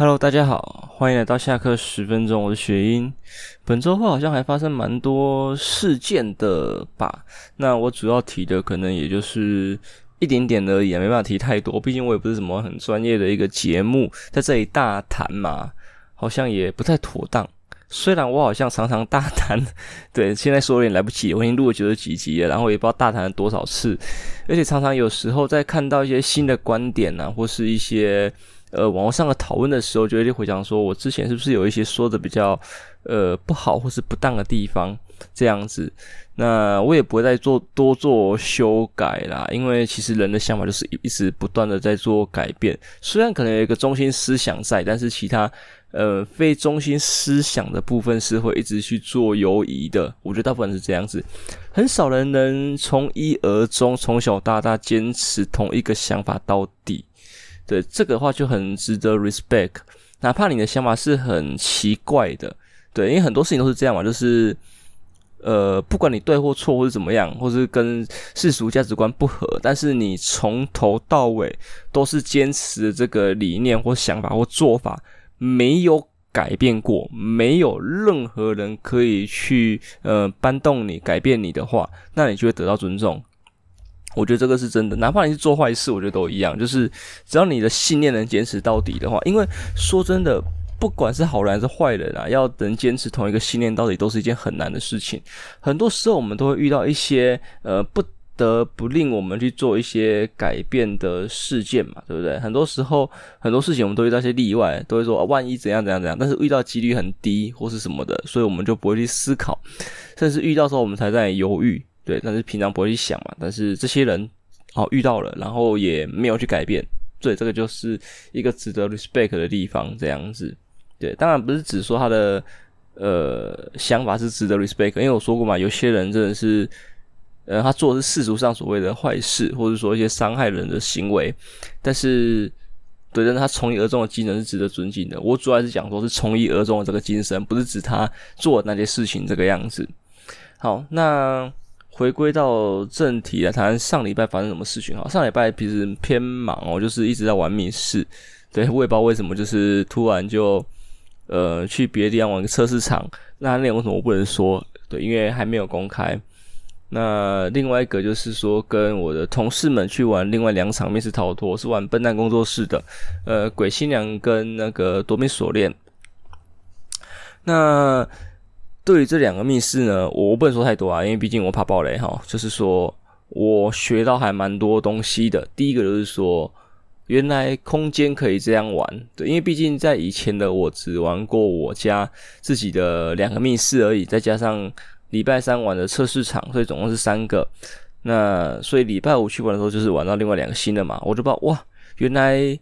Hello，大家好，欢迎来到下课十分钟，我是雪英。本周话好像还发生蛮多事件的吧？那我主要提的可能也就是一点点而已，没办法提太多，毕竟我也不是什么很专业的一个节目，在这里大谈嘛，好像也不太妥当。虽然我好像常常大谈，对，现在说有点来不及，我已经录了九十几集了，然后也不知道大谈了多少次，而且常常有时候在看到一些新的观点啊，或是一些呃网络上的讨论的时候，就会回想说，我之前是不是有一些说的比较呃不好或是不当的地方，这样子，那我也不会再做多做修改啦，因为其实人的想法就是一直不断的在做改变，虽然可能有一个中心思想在，但是其他。呃，非中心思想的部分是会一直去做游移的，我觉得大部分是这样子，很少人能从一而终，从小到大坚持同一个想法到底。对，这个的话就很值得 respect，哪怕你的想法是很奇怪的，对，因为很多事情都是这样嘛，就是呃，不管你对或错或是怎么样，或是跟世俗价值观不合，但是你从头到尾都是坚持这个理念或想法或做法。没有改变过，没有任何人可以去呃搬动你、改变你的话，那你就会得到尊重。我觉得这个是真的，哪怕你是做坏事，我觉得都一样。就是只要你的信念能坚持到底的话，因为说真的，不管是好人还是坏人啊，要能坚持同一个信念到底，都是一件很难的事情。很多时候我们都会遇到一些呃不。得不令我们去做一些改变的事件嘛，对不对？很多时候很多事情我们都遇到一些例外，都会说，啊，万一怎样怎样怎样，但是遇到几率很低或是什么的，所以我们就不会去思考，甚至遇到时候我们才在犹豫，对，但是平常不会去想嘛。但是这些人哦遇到了，然后也没有去改变，对，这个就是一个值得 respect 的地方，这样子。对，当然不是只说他的呃想法是值得 respect，因为我说过嘛，有些人真的是。呃，他做的是世俗上所谓的坏事，或者说一些伤害人的行为，但是，对，但是他从一而终的精神是值得尊敬的。我主要是讲说是从一而终的这个精神，不是指他做那些事情这个样子。好，那回归到正题来谈上礼拜发生什么事情。好，上礼拜其实偏忙哦，就是一直在玩密室。对，我也不知道为什么，就是突然就呃去别的地方玩个测试场。那内容为什么我不能说？对，因为还没有公开。那另外一个就是说，跟我的同事们去玩另外两场密室逃脱，是玩笨蛋工作室的，呃，鬼新娘跟那个夺命锁链。那对于这两个密室呢，我不能说太多啊，因为毕竟我怕爆雷哈。就是说我学到还蛮多东西的。第一个就是说，原来空间可以这样玩，对，因为毕竟在以前的我只玩过我家自己的两个密室而已，再加上。礼拜三玩的测试场，所以总共是三个。那所以礼拜五去玩的时候，就是玩到另外两个新的嘛。我就不哇，原来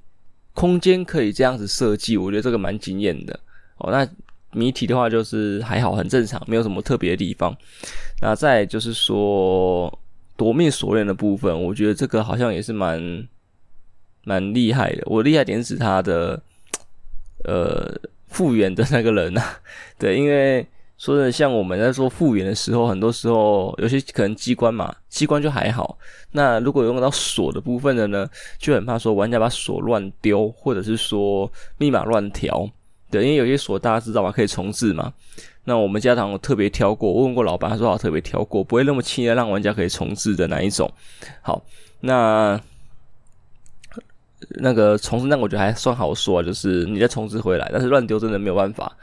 空间可以这样子设计，我觉得这个蛮惊艳的。哦，那谜题的话就是还好，很正常，没有什么特别的地方。那再就是说夺命锁链的部分，我觉得这个好像也是蛮蛮厉害的。我厉害点是他的呃复原的那个人呐、啊，对，因为。说的像我们在做复原的时候，很多时候有些可能机关嘛，机关就还好。那如果用到锁的部分的呢，就很怕说玩家把锁乱丢，或者是说密码乱调。对，因为有些锁大家知道吧，可以重置嘛。那我们家堂我特别挑过，我问过老板，他说他特别挑过，不会那么轻易的让玩家可以重置的那一种。好，那那个重置那我觉得还算好说，就是你再重置回来，但是乱丢真的没有办法。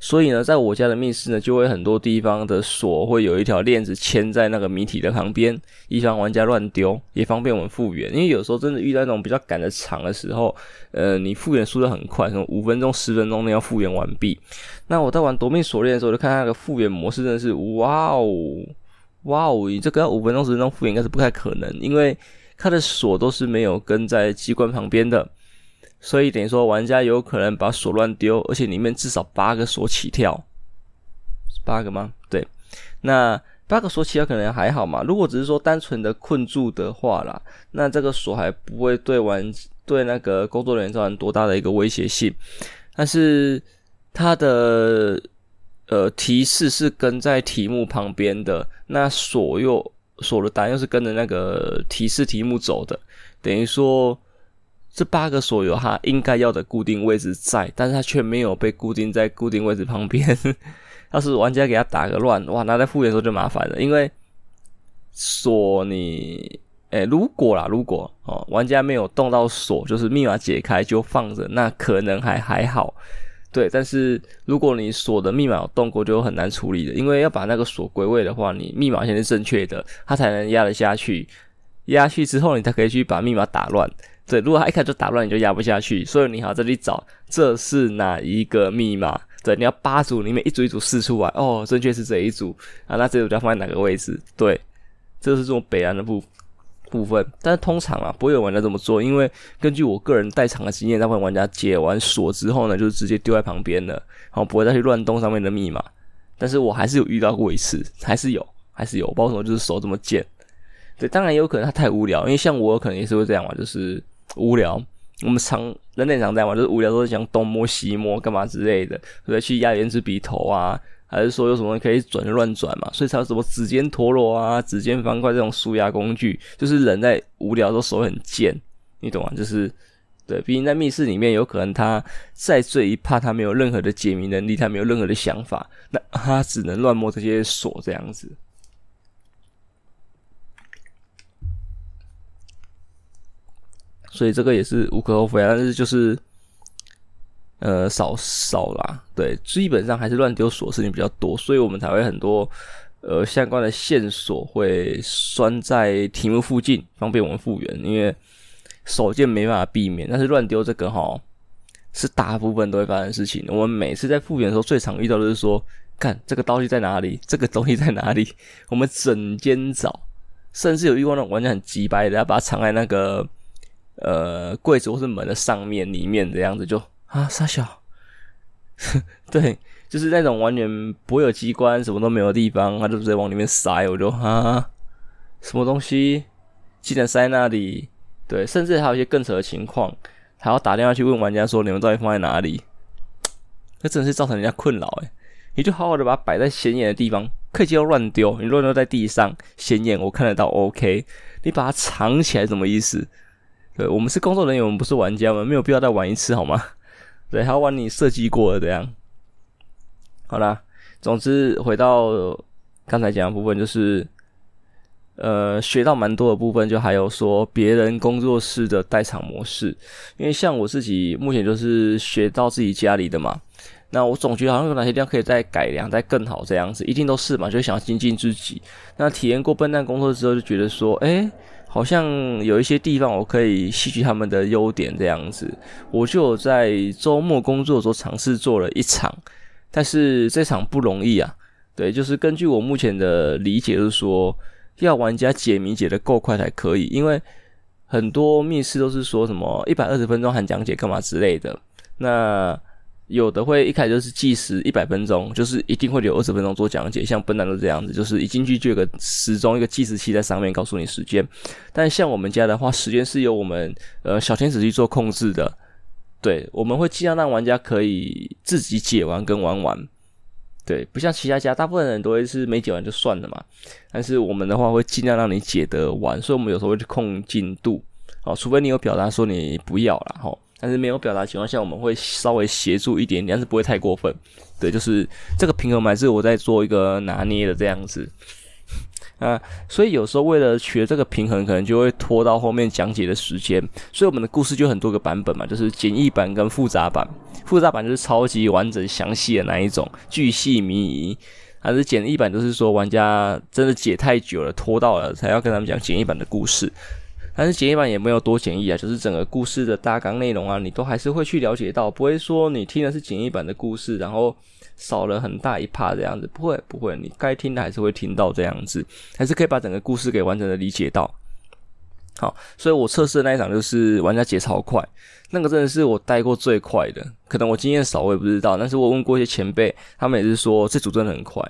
所以呢，在我家的密室呢，就会很多地方的锁会有一条链子牵在那个谜题的旁边，以防玩家乱丢，也方便我们复原。因为有时候真的遇到那种比较赶的场的时候，呃，你复原速度很快，可能五分钟、十分钟内要复原完毕。那我在玩夺命锁链的时候，就看那个复原模式，真的是哇哦，哇哦，你这个要五分钟、十分钟复原应该是不太可能，因为它的锁都是没有跟在机关旁边的。所以等于说，玩家有可能把锁乱丢，而且里面至少八个锁起跳，是八个吗？对，那八个锁起跳可能还好嘛。如果只是说单纯的困住的话啦，那这个锁还不会对玩对那个工作人员造成多大的一个威胁性。但是它的呃提示是跟在题目旁边的，那锁又锁的答案又是跟着那个提示题目走的，等于说。这八个锁有它应该要的固定位置在，但是它却没有被固定在固定位置旁边。要是玩家给它打个乱，哇，那在复原的时候就麻烦了，因为锁你，诶、如果啦，如果哦，玩家没有动到锁，就是密码解开就放着，那可能还还好。对，但是如果你锁的密码有动过，就很难处理的，因为要把那个锁归位的话，你密码先是正确的，它才能压得下去。压下去之后，你才可以去把密码打乱。对，如果他一开始就打乱，你就压不下去。所以你还要再去找这是哪一个密码。对，你要八组里面一组一组试出来，哦，正确是这一组啊，那这组要放在哪个位置？对，这是这种北岸的部。部分，但是通常啊，不会有玩家这么做，因为根据我个人带场的经验，大部分玩家解完锁之后呢，就直接丢在旁边了，然后不会再去乱动上面的密码。但是我还是有遇到过一次，还是有，还是有，不知道为什么就是手这么贱。对，当然也有可能他太无聊，因为像我可能也是会这样玩，就是无聊。我们常人类常在玩，就是无聊都是想东摸西摸干嘛之类的，对，去压原子笔头啊。还是说有什么可以转就乱转嘛？所以才有什么指尖陀螺啊、指尖方块这种纾压工具，就是人在无聊的时候手很贱，你懂吗？就是对，毕竟在密室里面，有可能他在这一趴他没有任何的解谜能力，他没有任何的想法，那他只能乱摸这些锁这样子。所以这个也是无可厚非啊，但是就是。呃，少少啦，对，基本上还是乱丢锁事情比较多，所以我们才会很多呃相关的线索会拴在题目附近，方便我们复原。因为手贱没办法避免，但是乱丢这个哈，是大部分都会发生事情。我们每次在复原的时候，最常遇到的是说，看这个东西在哪里，这个东西在哪里，我们整间找，甚至有遇过那种玩家很急掰的，要把它藏在那个呃柜子或是门的上面、里面这样子就。啊，傻小，对，就是那种完全不会有机关、什么都没有的地方，他就直接往里面塞。我就啊，什么东西竟然塞那里？对，甚至还有一些更扯的情况，还要打电话去问玩家说：“你们到底放在哪里？”那真的是造成人家困扰诶。你就好好的把它摆在显眼的地方，可以接受乱丢。你乱丢在地上显眼，我看得到 OK。你把它藏起来什么意思？对，我们是工作人员，我们不是玩家，我们没有必要再玩一次好吗？对，还要玩你设计过的这样。好啦，总之回到刚才讲的部分，就是呃学到蛮多的部分，就还有说别人工作室的代场模式。因为像我自己目前就是学到自己家里的嘛，那我总觉得好像有哪些地方可以再改良、再更好这样子，一定都是嘛，就想要精进自己。那体验过笨蛋工作之后，就觉得说，哎。好像有一些地方我可以吸取他们的优点，这样子，我就在周末工作的时候尝试做了一场，但是这场不容易啊。对，就是根据我目前的理解，是说要玩家解谜解得够快才可以，因为很多密室都是说什么一百二十分钟含讲解干嘛之类的，那。有的会一开始就是计时一百分钟，就是一定会留二十分钟做讲解，像笨蛋都这样子，就是一进去就有个时钟一个计时器在上面告诉你时间。但像我们家的话，时间是由我们呃小天使去做控制的，对，我们会尽量让玩家可以自己解完跟玩完，对，不像其他家大部分人都会是没解完就算了嘛，但是我们的话会尽量让你解得完，所以我们有时候会去控进度，哦，除非你有表达说你不要了，吼。但是没有表达情况下，我们会稍微协助一点点，但是不会太过分。对，就是这个平衡还是我在做一个拿捏的这样子 啊。所以有时候为了取得这个平衡，可能就会拖到后面讲解的时间。所以我们的故事就很多个版本嘛，就是简易版跟复杂版。复杂版就是超级完整详细的那一种，巨细靡遗。还是简易版，就是说玩家真的解太久了，拖到了才要跟他们讲简易版的故事。但是简易版也没有多简易啊，就是整个故事的大纲内容啊，你都还是会去了解到，不会说你听的是简易版的故事，然后少了很大一 part 这样子，不会不会，你该听的还是会听到这样子，还是可以把整个故事给完整的理解到。好，所以我测试的那一场就是玩家解超快，那个真的是我带过最快的，可能我经验少，我也不知道，但是我问过一些前辈，他们也是说这组真的很快。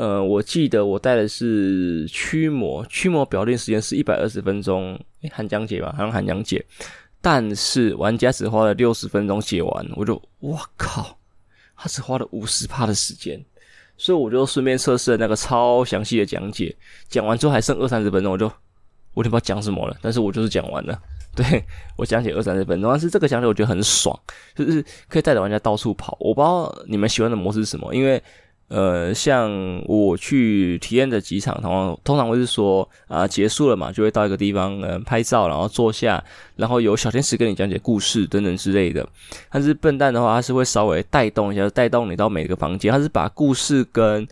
呃，我记得我带的是驱魔，驱魔表定时间是一百二十分钟，诶，韩讲解吧，好像韩讲解，但是玩家只花了六十分钟解完，我就，哇靠，他只花了五十趴的时间，所以我就顺便测试了那个超详细的讲解，讲完之后还剩二三十分钟，我就，我都不知道讲什么了，但是我就是讲完了。对，我讲解二三十分钟，但是这个讲解我觉得很爽，就是可以带着玩家到处跑。我不知道你们喜欢的模式是什么，因为呃，像我去体验的几场，通常通常会是说啊、结束了嘛，就会到一个地方嗯拍照，然后坐下，然后有小天使跟你讲解故事等等之类的。但是笨蛋的话，他是会稍微带动一下，带动你到每个房间，他是把故事跟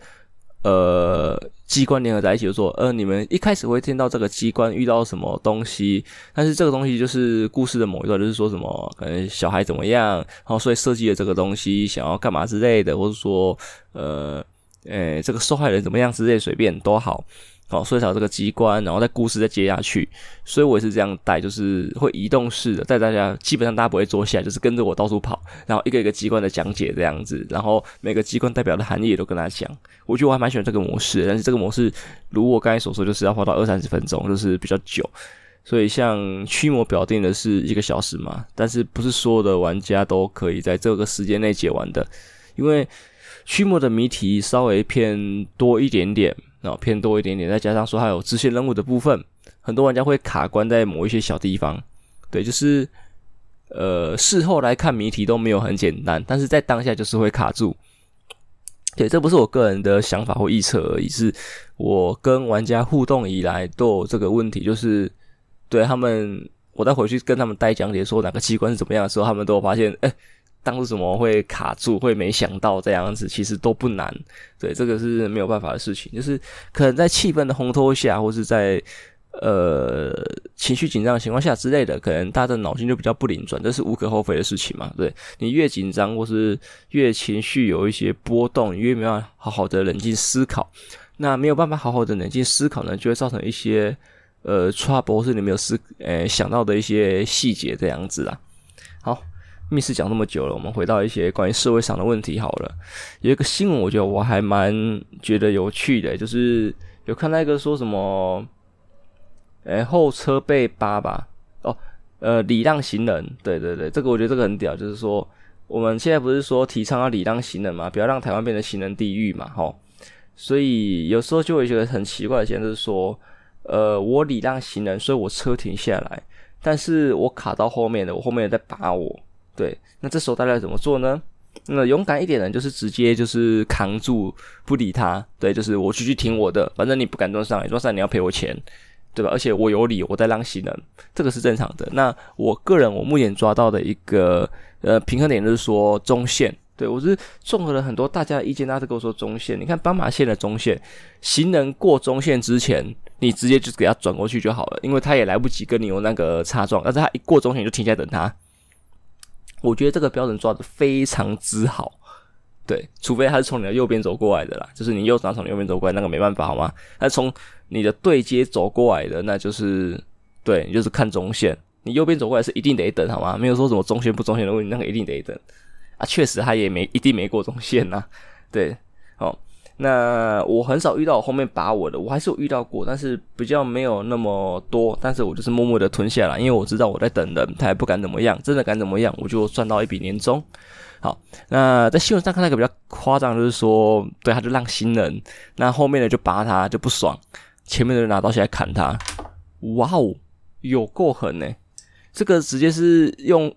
呃，机关联合在一起，就说，呃，你们一开始会听到这个机关遇到什么东西，但是这个东西就是故事的某一段，就是说什么，可能小孩怎么样，然后所以设计了这个东西，想要干嘛之类的，或者说，呃，诶，这个受害人怎么样之类，随便都好。好，所以才有这个机关，然后在故事再接下去，所以我也是这样带，就是会移动式的带大家，基本上大家不会坐下，就是跟着我到处跑，然后一个一个机关的讲解这样子，然后每个机关代表的含义也都跟他讲。我觉得我还蛮喜欢这个模式，但是这个模式如我刚才所说，就是要花到二三十分钟，就是比较久。所以像驱魔表定的是一个小时嘛，但是不是所有的玩家都可以在这个时间内解完的，因为驱魔的谜题稍微偏多一点点。然后偏多一点点，再加上说还有支线任务的部分，很多玩家会卡关在某一些小地方。对，就是呃，事后来看谜题都没有很简单，但是在当下就是会卡住。对，这不是我个人的想法或预测而已，是我跟玩家互动以来都有这个问题，就是对他们，我再回去跟他们带讲解说哪个机关是怎么样的时候，他们都有发现，哎。当初怎么会卡住，会没想到这样子，其实都不难。对，这个是没有办法的事情，就是可能在气氛的烘托下，或是在呃情绪紧张的情况下之类的，可能大家的脑筋就比较不灵转，这是无可厚非的事情嘛。对，你越紧张或是越情绪有一些波动，你越没有办法好好的冷静思考。那没有办法好好的冷静思考呢，就会造成一些呃 trouble，或是你没有思呃想到的一些细节这样子啊。密室讲那么久了，我们回到一些关于社会上的问题好了。有一个新闻，我觉得我还蛮觉得有趣的，就是有看到一个说什么，诶、后车被扒吧？哦，呃，礼让行人，对对对，这个我觉得这个很屌，就是说我们现在不是说提倡要礼让行人嘛，不要让台湾变成行人地狱嘛，齁。所以有时候就会觉得很奇怪的现象，就是说，呃，我礼让行人，所以我车停下来，但是我卡到后面的，我后面也在扒我。对，那这时候大家怎么做呢？那勇敢一点的，就是直接就是扛住不理他。对，就是我继续停我的，反正你不敢撞上，你撞上你要赔我钱，对吧？而且我有理，我在让行人，这个是正常的。那我个人我目前抓到的一个呃平衡点就是说中线，对，我是综合了很多大家的意见，大家都跟我说中线。你看斑马线的中线，行人过中线之前，你直接就给他转过去就好了，因为他也来不及跟你有那个擦撞，但是他一过中线就停下来等他。我觉得这个标准抓的非常之好，对，除非他是从你的右边走过来的啦，就是你右手从右边走过来，那个没办法好吗？那从你的对接走过来的，那就是对，你就是看中线，你右边走过来是一定得等好吗？没有说什么中线不中线的问题，那个一定得等啊，确实他也没一定没过中线呐，对，那我很少遇到我后面把我的，我还是有遇到过，但是比较没有那么多。但是我就是默默的吞下来，因为我知道我在等人，他也不敢怎么样，真的敢怎么样，我就赚到一笔年终。好，那在新闻上看到一个比较夸张，就是说，对，他就让新人，那后面的就拔他就不爽，前面的人拿刀起来砍他，哇哦，有够狠呢！这个直接是用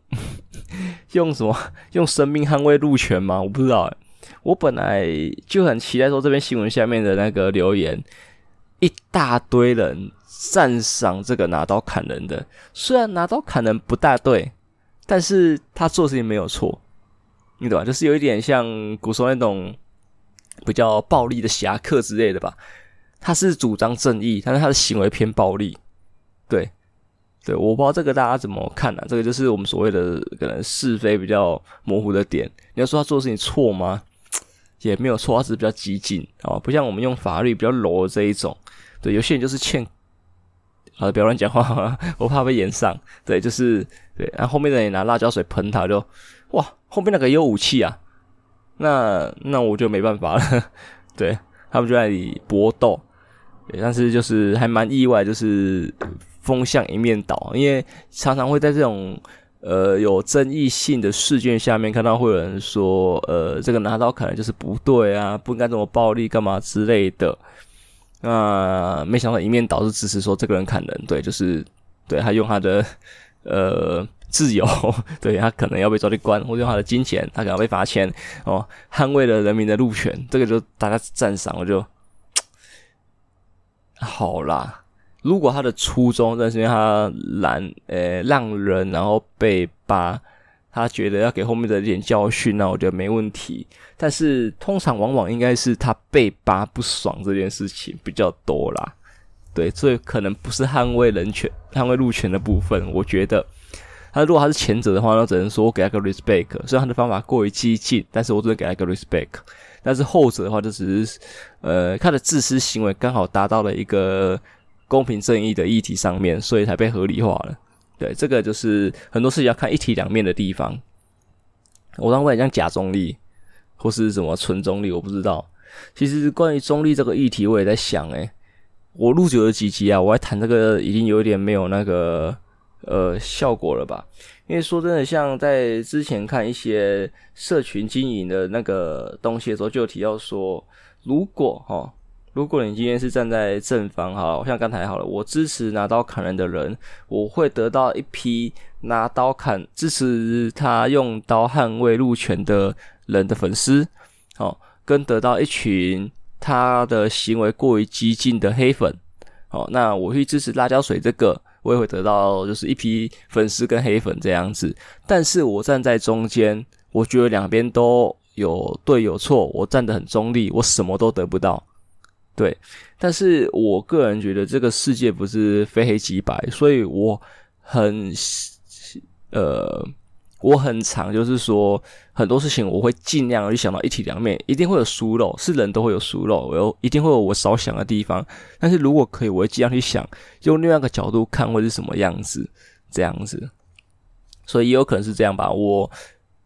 用什么？用生命捍卫路权吗？我不知道。我本来就很期待说这篇新闻下面的那个留言，一大堆人赞赏这个拿刀砍人的。虽然拿刀砍人不大对，但是他做事情没有错，你懂吧？就是有一点像古时候那种比较暴力的侠客之类的吧。他是主张正义，但是他的行为偏暴力。对，对，我不知道这个大家怎么看呢、这个就是我们所谓的可能是非比较模糊的点。你要说他做事情错吗？也没有错，他只是比较激进啊，不像我们用法律比较柔这一种。对，有些人就是欠，啊，不要乱讲话，我怕被炎上。对，就是对，然后后面的人拿辣椒水喷他，就哇，后面那个也有武器啊，那那我就没办法了。对，他们就在里搏斗，对，但是就是还蛮意外，就是风向一面倒，因为常常会在这种。呃，有争议性的事件下面看到会有人说，呃，这个拿刀可能就是不对啊，不应该这么暴力干嘛之类的。那没想到一面倒是支持说这个人砍人，对，就是对他用他的 呃自由，对他可能要被抓去关，或者用他的金钱，他可能被罚钱哦，捍卫了人民的路权，这个就大家赞赏，我就 好啦。如果他的初衷，但是因为他拦呃让人，然后被扒，他觉得要给后面的一点教训，那我觉得没问题。但是通常往往应该是他被扒不爽这件事情比较多啦，对，所以可能不是捍卫人权、捍卫路权的部分。我觉得他如果他是前者的话，那只能说我给他个 respect，虽然他的方法过于激进，但是我只能给他个 respect。但是后者的话，就只是呃他的自私行为刚好达到了一个。公平正义的议题上面，所以才被合理化了。对，这个就是很多事情要看一体两面的地方。我当初也讲假中立，或是什么纯中立，我不知道。其实关于中立这个议题，我也在想，诶，我录九十几集啊，我还谈这个，已经有点没有那个呃效果了吧？因为说真的，像在之前看一些社群经营的那个东西的时候，就有提到说，如果齁。如果你今天是站在正方，好，像刚才好了，我支持拿刀砍人的人，我会得到一批拿刀砍支持他用刀捍卫路权的人的粉丝，好，跟得到一群他的行为过于激进的黑粉，好，那我去支持辣椒水这个，我也会得到就是一批粉丝跟黑粉这样子，但是我站在中间，我觉得两边都有对有错，我站得很中立，我什么都得不到。对，但是我个人觉得这个世界不是非黑即白，所以我很呃，我很常就是说很多事情我会尽量去想到一体两面，一定会有疏漏，是人都会有疏漏，我有一定会有我少想的地方。但是如果可以，我会尽量去想，用另外一个角度看会是什么样子，这样子。所以也有可能是这样吧。我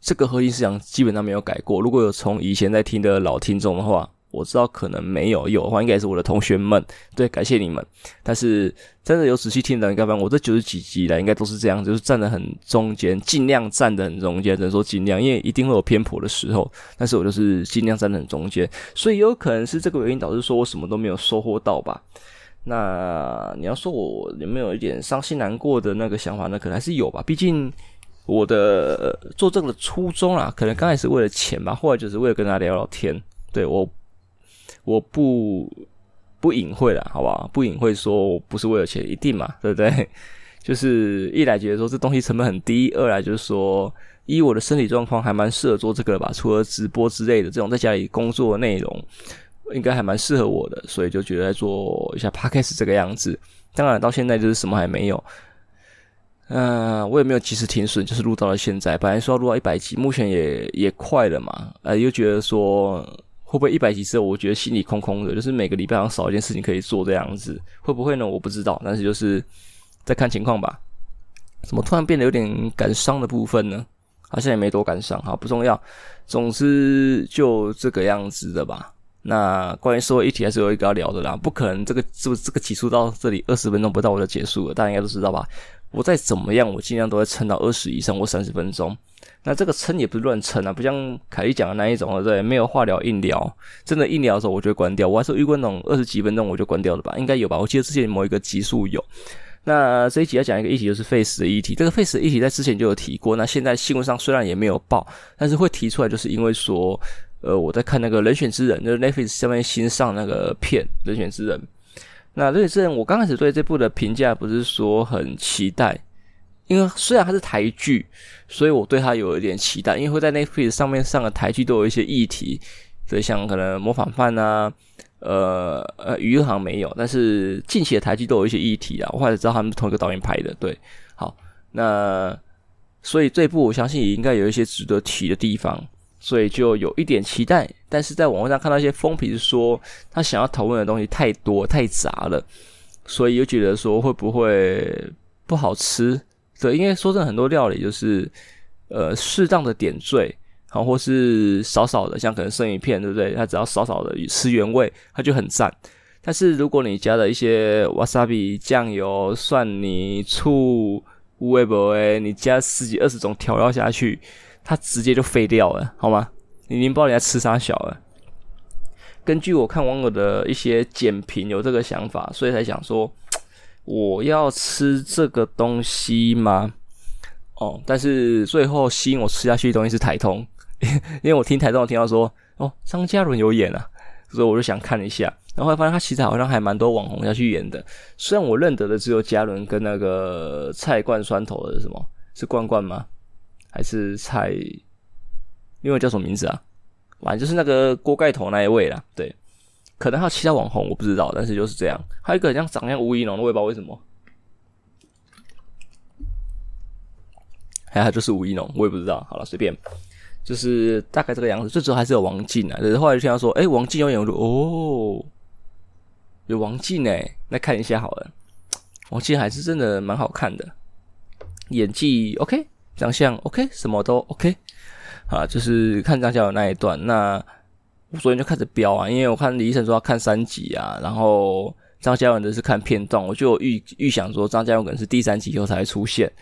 这个核心思想基本上没有改过。如果有从以前在听的老听众的话。我知道可能没有，有的话应该是我的同学们，对，感谢你们。但是真的有仔细听的，应该我这九十几集来应该都是这样，就是站得很中间，尽量站得很中间。只能说尽量，因为一定会有偏颇的时候。但是我就是尽量站得很中间，所以有可能是这个原因导致说我什么都没有收获到吧。那你要说我有没有一点伤心难过的那个想法呢？可能还是有吧。毕竟我的做这个的初衷啊，可能刚开始为了钱吧，后来就是为了跟他聊聊天。对我。我不不隐晦了，好不好？不隐晦说，我不是为了钱，一定嘛，对不对？就是一来觉得说这东西成本很低，二来就是说，以我的身体状况还蛮适合做这个的吧。除了直播之类的这种在家里工作内容，应该还蛮适合我的，所以就觉得在做一下 Podcast 这个样子。当然到现在就是什么还没有，嗯、我也没有及时停损，就是录到了现在。本来说要录到一百集，目前也也快了嘛，呃，又觉得说。会不会一百集之后，我觉得心里空空的，就是每个礼拜好像少一件事情可以做这样子，会不会呢？我不知道，但是就是再看情况吧。怎么突然变得有点感伤的部分呢？好像也没多感伤，好，不重要。总之就这个样子的吧。那关于社会议题还是有一个要聊的啦，不可能这个是不是这个起诉到这里二十分钟不到我就结束了，大家应该都知道吧？我再怎么样，我尽量都会撑到二十以上或三十分钟。那这个撑也不是乱撑啊，不像凯莉讲的那一种，对不对？没有话聊硬聊，真的硬聊的时候我就会关掉。我还是遇过那种二十几分钟我就关掉的吧？应该有吧？我记得之前某一个集数有。那这一集要讲一个议题，就是 Face 的议题。这个废死的议题在之前就有提过，那现在新闻上虽然也没有报，但是会提出来，就是因为说，呃，我在看那个人选之人，就是 Netflix 上面新上那个片《人选之人》。那人选之人，我刚开始对这部的评价不是说很期待。因为虽然它是台剧，所以我对它有一点期待。因为会在 Netflix 上面上的台剧都有一些议题，所以像可能模仿犯啊，呃呃，娱乐好像没有，但是近期的台剧都有一些议题啊。我后来知道他们是同一个导演拍的，对，好，那所以这部我相信也应该有一些值得提的地方，所以就有一点期待。但是在网络上看到一些风评说，他想要讨论的东西太多太杂了，所以又觉得说会不会不好吃。对，因为说真的，很多料理就是，呃，适当的点缀，好，或是少少的，像可能生鱼片，对不对？它只要少少的吃原味，它就很赞。但是如果你加了一些 wasabi 酱油、蒜泥、醋、乌龟博诶，你加十几二十种调料下去，它直接就废掉了，好吗？你已经不知道你在吃啥小了。根据我看网友的一些简评，有这个想法，所以才想说 我要吃这个东西吗？哦，但是最后吸引我吃下去的东西是台通，因为我听台通听到说哦，张嘉伦有演啊，所以我就想看一下，然后发现他其实好像还蛮多网红要去演的，虽然我认得的只有嘉伦跟那个菜冠蒜头的是什么？是冠冠吗？还是菜？另外叫什么名字啊？反正就是那个锅盖头那一位啦。对，可能还有其他网红我不知道，但是就是这样。还有一个像长相吴亦农的，我也不知道为什么。还有就是吴亦农，我也不知道。好了，随便，就是大概这个样子。最主要还是有王静啊。就是后来就听到说，哎、王静有演，我就哦，有王静哎，那看一下好了。王静还是真的蛮好看的。演技 OK，长相 OK，什么都 OK，啊，就是看张嘉伦那一段。那我昨天就开始飙啊，因为我看李医生说要看三集啊，然后张嘉伦的是看片段，我就预预想说张嘉伦可能是第三集以后才会出现，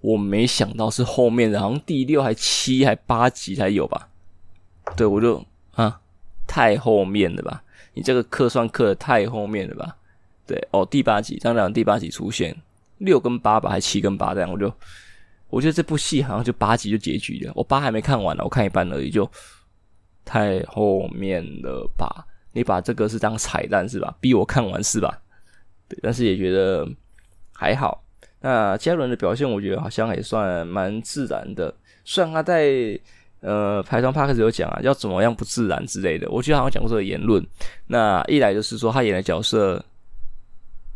我没想到是后面的，好像第六还七还八集才有吧？对，我就啊，太后面了吧？你这个刻算刻的太后面了吧？对，哦，第八集张嘉伦第八集出现。六跟八吧，还七跟八这样，我就我觉得这部戏好像就八集就结局了。我八还没看完呢，我看一半而已，就太后面了吧？你把这个是当彩蛋是吧？逼我看完是吧？对，但是也觉得还好。那嘉伦的表现，我觉得好像也算蛮自然的。虽然他在呃台中 Podcast 有讲啊，要怎么样不自然之类的，我觉得好像讲过这个言论。那一来就是说他演的角色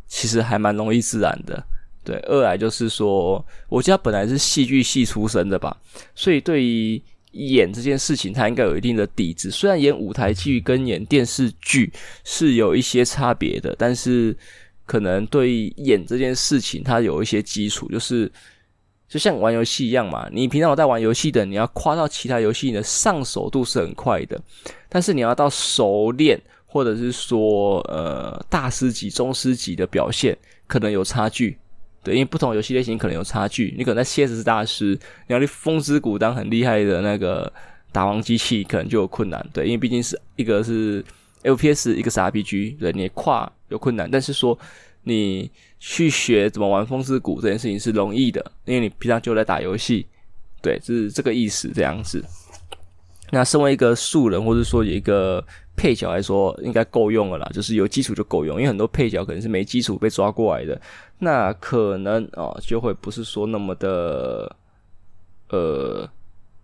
其实还蛮容易自然的。对，二来就是说，我觉得本来是戏剧系出身的吧，所以对于演这件事情，他应该有一定的底子。虽然演舞台剧跟演电视剧是有一些差别的，但是可能对于演这件事情，他有一些基础，就是就像玩游戏一样嘛。你平常有在玩游戏的，你要跨到其他游戏，你的上手度是很快的，但是你要到熟练，或者是说呃大师级、中师级的表现，可能有差距。对，因为不同游戏类型可能有差距，你可能在 CS 是大师，你要去风之谷当很厉害的那个打王机器，可能就有困难。对，因为毕竟是一个是 FPS，一个是 RPG，对，你跨有困难。但是说你去学怎么玩风之谷这件事情是容易的，因为你平常就在打游戏，对，就是这个意思这样子。那身为一个素人，或者说有一个。配角来说应该够用了啦，就是有基础就够用，因为很多配角可能是没基础被抓过来的，那可能哦就会不是说那么的，呃，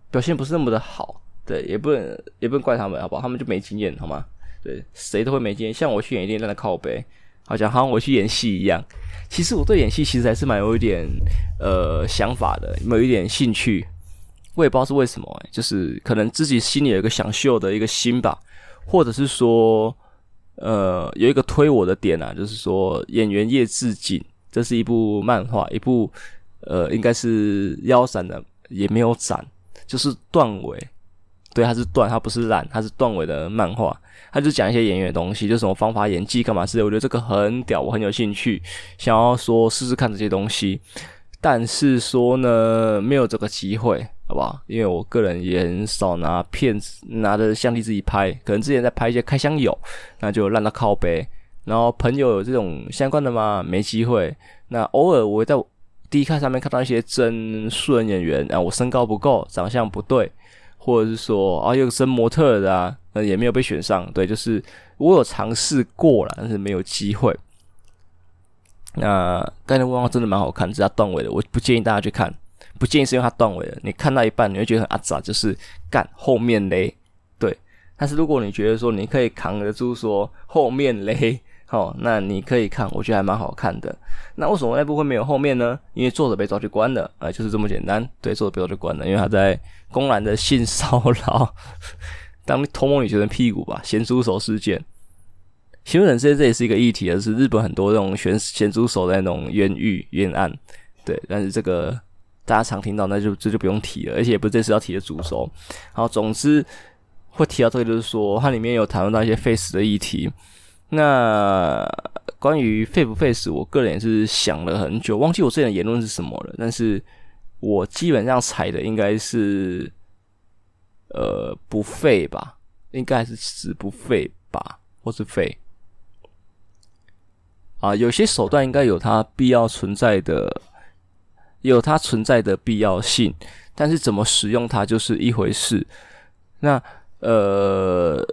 表现不是那么的好，对，也不能也不能怪他们，好不好？他们就没经验，好吗？对，谁都会没经验，像我去演电影在那靠背，好像好像我去演戏一样。其实我对演戏其实还是蛮有一点呃想法的，有一点兴趣，我也不知道是为什么，欸，就是可能自己心里有一个想秀的一个心吧。或者是说，呃，有一个推我的点啊，就是说演员叶志景，这是一部漫画，一部呃，应该是腰斩的，也没有斩，就是断尾，对，它是断，它不是烂，它是断尾的漫画，它就讲一些演员的东西，就什么方法演技干嘛之类，我觉得这个很屌，我很有兴趣，想要说试试看这些东西，但是说呢，没有这个机会。好不好？因为我个人也很少拿片子，拿着相机自己拍，可能之前在拍一些开箱有，那就烂到靠呗。然后朋友有这种相关的吗？没机会。那偶尔我会在第一看上面看到一些真素人演员，啊，我身高不够，长相不对，或者是说啊，有个真模特的啊，那也没有被选上。对，就是我有尝试过了，但是没有机会。那刚才那部漫画真的蛮好看，只是段位的，我不建议大家去看。不建议是因为它断尾了，你看到一半你会觉得很阿杂，就是干后面嘞，对。但是如果你觉得说你可以扛得住说后面嘞，哦，那你可以看，我觉得还蛮好看的。那为什么那部会没有后面呢？因为作者被抓去关了，啊、呃，就是这么简单。对，作者被抓去关了，因为他在公然的性骚扰，当偷摸女学生屁股吧，咸猪手事件。新闻人这这也是一个议题，而是日本很多这种咸咸猪手的那种冤狱冤案，对，但是这个。大家常听到，那就这就不用提了，而且也不是这次要提的主轴。好，总之会提到这个，就是说它里面有谈论到一些费时的议题。那关于费不费时，我个人也是想了很久，忘记我之前的言论是什么了。但是我基本上踩的应该是，呃，不废吧，应该是死不废吧，或是废。啊，有些手段应该有它必要存在的，有它存在的必要性，但是怎么使用它就是一回事。那呃，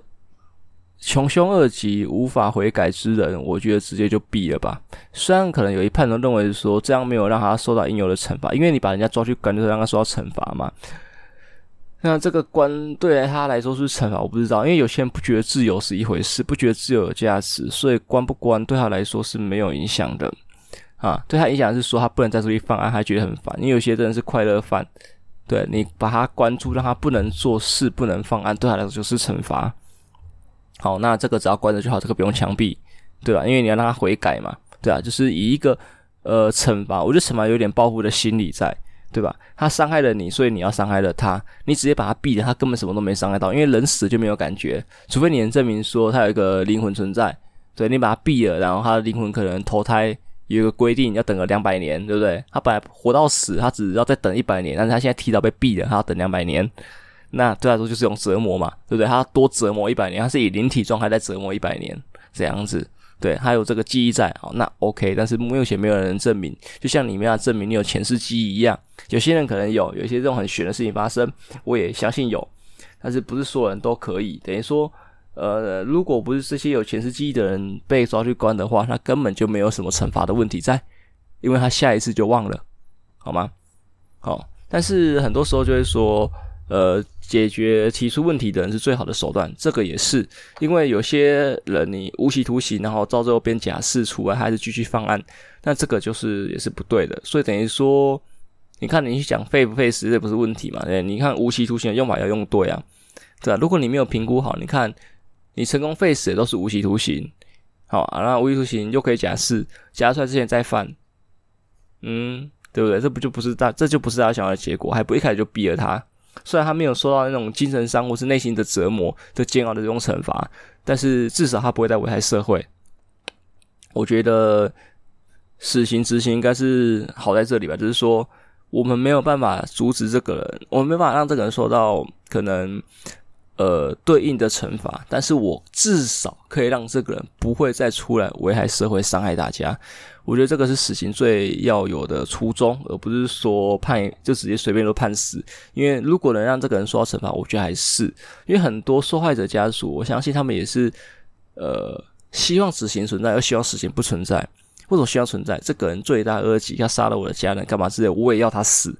穷凶恶极、无法悔改之人，我觉得直接就毙了吧。虽然可能有一派人认为说这样没有让他受到应有的惩罚，因为你把人家抓去关，就让他受到惩罚嘛。那这个关对他来说是惩罚，我不知道，因为有些人不觉得自由是一回事，不觉得自由有价值，所以关不关对他来说是没有影响的啊。对他影响是说他不能再出去犯案，他觉得很烦。因为有些人是快乐犯，对你把他关住，让他不能做事，不能犯案，对他来说就是惩罚。好，那这个只要关着就好，这个不用枪毙，对吧？因为你要让他悔改嘛，对啊，就是以一个呃惩罚，我觉得惩罚有点报复的心理在。对吧？他伤害了你，所以你要伤害了他。你直接把他毙了，他根本什么都没伤害到，因为人死就没有感觉，除非你能证明说他有一个灵魂存在。对，你把他毙了，然后他的灵魂可能投胎有一个规定，要等个两百年，对不对？他本来活到死，他只要再等一百年，但是他现在提早被毙了，他要等两百年。那对他来说就是一种折磨嘛，对不对？他多折磨一百年，他是以灵体状态在折磨一百年，这样子。对，还有这个记忆在，好，那 OK，但是目前没有人能证明，就像你们要证明你有前世记忆一样，有些人可能有，有一些这种很玄的事情发生，我也相信有，但是不是所有人都可以。等于说，呃，如果不是这些有前世记忆的人被抓去关的话，那根本就没有什么惩罚的问题在，因为他下一次就忘了，好吗？好，但是很多时候就会说。呃，解决提出问题的人是最好的手段，这个也是因为有些人你无期徒刑，然后到最后变假释出来，还是继续犯案，那这个就是也是不对的。所以等于说，你看你去讲废不废时，这不是问题嘛？对，你看无期徒刑的用法要用对啊，对啊。如果你没有评估好，你看你成功废死的都是无期徒刑，好啊，那无期徒刑又可以假释，假出来之前再犯，嗯，对不对？这不就不是大，这就不是大家想要的结果，还不一开始就逼了他。虽然他没有受到那种精神伤或是内心的折磨的煎熬的这种惩罚，但是至少他不会再危害社会。我觉得死刑执行应该是好在这里吧，就是说我们没有办法阻止这个人，我们没办法让这个人受到可能呃对应的惩罚，但是我至少可以让这个人不会再出来危害社会、伤害大家。我觉得这个是死刑最要有的初衷，而不是说判就直接随便都判死。因为如果能让这个人受到惩罚，我觉得还是因为很多受害者家属，我相信他们也是呃希望死刑存在，又希望死刑不存在。为什么希望存在？这个人罪大恶极，他杀了我的家人，干嘛之类，我也要他死。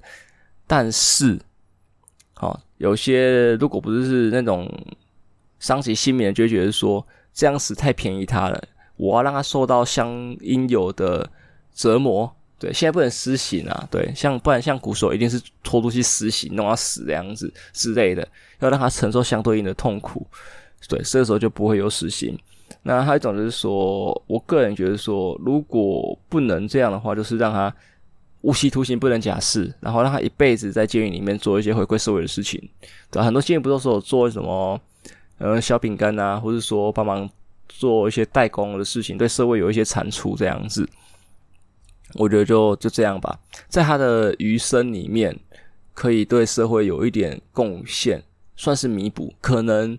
但是，好、有些如果不是是那种伤及心灵，就会觉得说这样死太便宜他了。我要让他受到相应有的折磨，对，现在不能施行啊，对，像不然像古时候一定是拖出去施行，弄到死这样子之类的，要让他承受相对应的痛苦，对，这个时候就不会有死刑。那还有一种就是说，我个人觉得说，如果不能这样的话，就是让他无期徒刑不能假释，然后让他一辈子在监狱里面做一些回馈社会的事情，对，很多监狱不都说做什么，呃，小饼干啊，或者说帮忙。做一些代工的事情，对社会有一些产出，这样子，我觉得就就这样吧。在他的余生里面，可以对社会有一点贡献，算是弥补。可能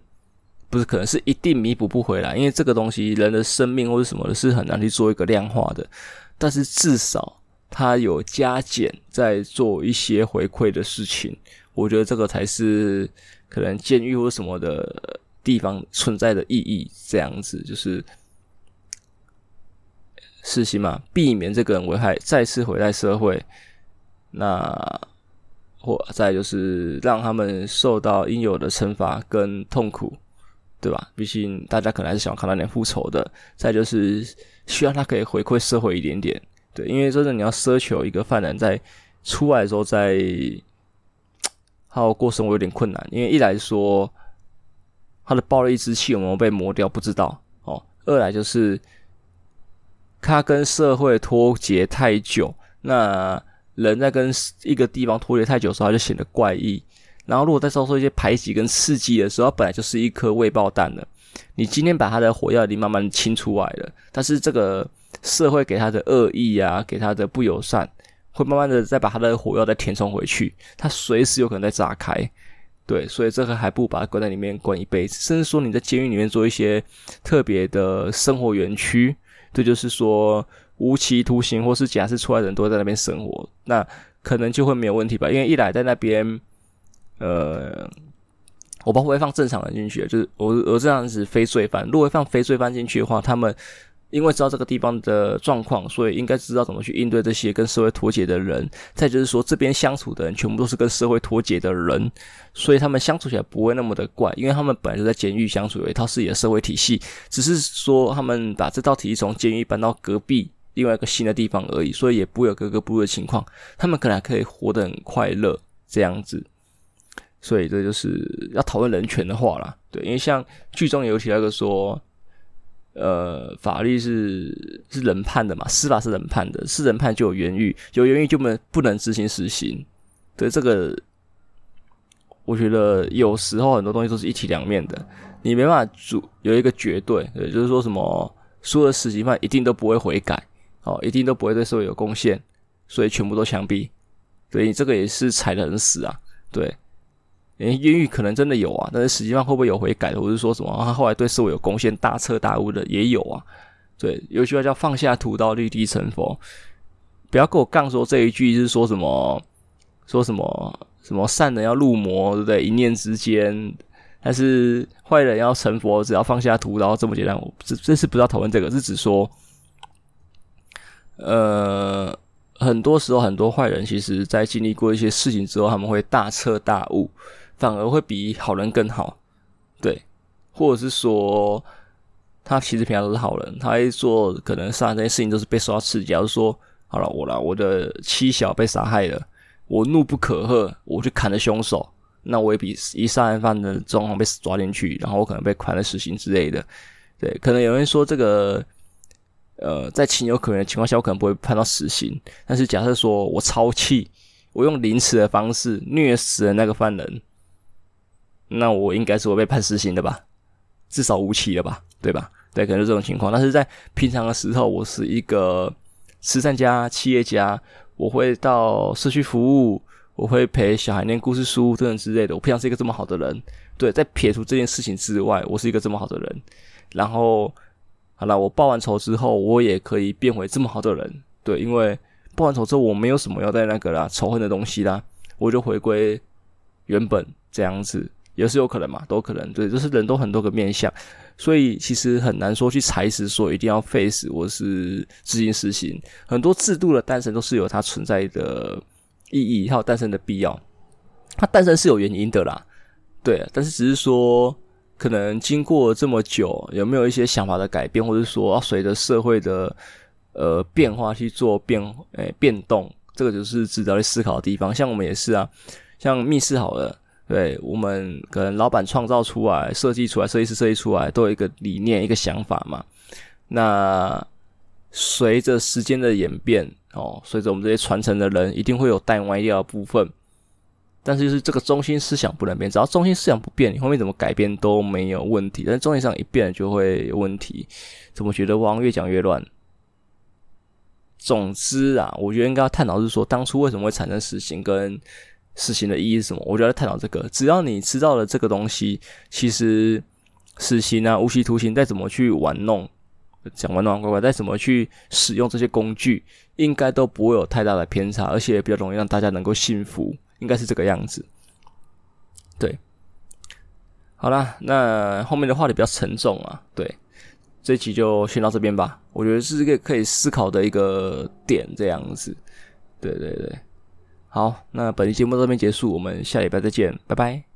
不是，可能是一定弥补不回来，因为这个东西，人的生命或者什么的，是很难去做一个量化的。但是至少他有加减在做一些回馈的事情，我觉得这个才是可能监狱或什么的。地方存在的意义，这样子就是事情嘛，避免这个人危害再次回来社会。那或再就是让他们受到应有的惩罚跟痛苦，对吧？毕竟大家可能还是想看到点复仇的。再就是希望他可以回馈社会一点点，因为真的你要奢求一个犯人在出来的时候再好好过生活有点困难，因为一来说。他的暴力之气有没有被磨掉？不知道哦。二来就是他跟社会脱节太久，那人在跟一个地方脱节太久的时候，他就显得怪异。然后如果再遭受一些排挤跟刺激的时候，他本来就是一颗未爆弹了。你今天把他的火药已经慢慢清出来了，但是这个社会给他的恶意啊，给他的不友善，会慢慢的再把他的火药再填充回去，他随时有可能再炸开。对，所以这个还不把它关在里面关一辈子，甚至说你在监狱里面做一些特别的生活园区，这就是说无期徒刑或是假释出来的人都在那边生活，那可能就会没有问题吧？因为一来在那边，呃，我不会放正常人进去，就是我我这样子非罪犯，如果放非罪犯进去的话，他们。因为知道这个地方的状况，所以应该知道怎么去应对这些跟社会脱节的人。再就是说，这边相处的人全部都是跟社会脱节的人，所以他们相处起来不会那么的怪，因为他们本来就在监狱相处，有一套自己的社会体系，只是说他们把这套体系从监狱搬到隔壁另外一个新的地方而已，所以也不会有格格不入的情况。他们可能还可以活得很快乐这样子。所以这就是要讨论人权的话啦，对，因为像剧中有提到一个说。呃，法律是是人判的嘛，司法是人判的，是人判就有冤狱，有冤狱就不能不能执行死刑。对这个，我觉得有时候很多东西都是一体两面的，你没办法主有一个绝对，对，就是说什么所有的死刑犯一定都不会悔改，哦，一定都不会对社会有贡献，所以全部都枪毙。所以这个也是踩得很死啊，对。诶，冤狱可能真的有啊，但是实际上会不会有悔改的，或者说什么他后来对社会有贡献、大彻大悟的也有啊。对，有句话叫“放下屠刀，立地成佛”，不要跟我杠说这一句是说什么，说什么什么善人要入魔，对不对？一念之间，但是坏人要成佛，只要放下屠刀这么简单。我这这是不知道讨论这个，是指说，呃，很多时候很多坏人其实在经历过一些事情之后，他们会大彻大悟。反而会比好人更好，对，或者是说他其实平常都是好人，他一做可能杀人这些事情都是被受到刺激。假如说好了，我了，我的妻小被杀害了，我怒不可遏，我去砍了凶手，那我也比一杀人犯的状况被抓进去，然后我可能被判了死刑之类的。对，可能有人说这个，呃，在情有可原的情况下，我可能不会判到死刑。但是假设说我超气，我用凌迟的方式虐死了那个犯人。那我应该是会被判死刑的吧，至少无期了吧，对吧？对，可能是这种情况。但是在平常的时候，我是一个慈善家、企业家，我会到社区服务，我会陪小孩念故事书等等之类的。我平常是一个这么好的人，对，在撇除这件事情之外，我是一个这么好的人。然后，好了，我报完仇之后，我也可以变回这么好的人，对，因为报完仇之后，我没有什么要带那个啦，仇恨的东西啦，我就回归原本这样子。也是有可能嘛，都可能对，就是人都很多个面相，所以其实很难说去裁死说一定要废死或是执行死刑。很多制度的诞生都是有它存在的意义，还有诞生的必要。它诞生是有原因的啦，对，但是只是说可能经过这么久，有没有一些想法的改变，或者说要随着社会的呃变化去做变诶、变动，这个就是值得去思考的地方。像我们也是啊，像密室好了。对，我们可能老板创造出来、设计出来、设计师设计出来，都有一个理念、一个想法嘛。那随着时间的演变，哦，随着我们这些传承的人，一定会有带歪掉的部分。但是就是这个中心思想不能变，只要中心思想不变，你后面怎么改变都没有问题。但是中心思想一变就会有问题。怎么觉得汪越讲越乱？总之啊，我觉得应该要探讨是说，当初为什么会产生死刑跟。死刑的意义是什么？我觉得探讨这个，只要你知道了这个东西，其实死刑啊、无期徒刑再怎么去玩弄，讲玩弄乖乖，再怎么去使用这些工具，应该都不会有太大的偏差，而且比较容易让大家能够信服，应该是这个样子。对，好啦，那后面的话题比较沉重啊，对，这期就先到这边吧。我觉得是一个可以思考的一个点，这样子。对对对。好，那本期节目到这边结束，我们下礼拜再见，拜拜。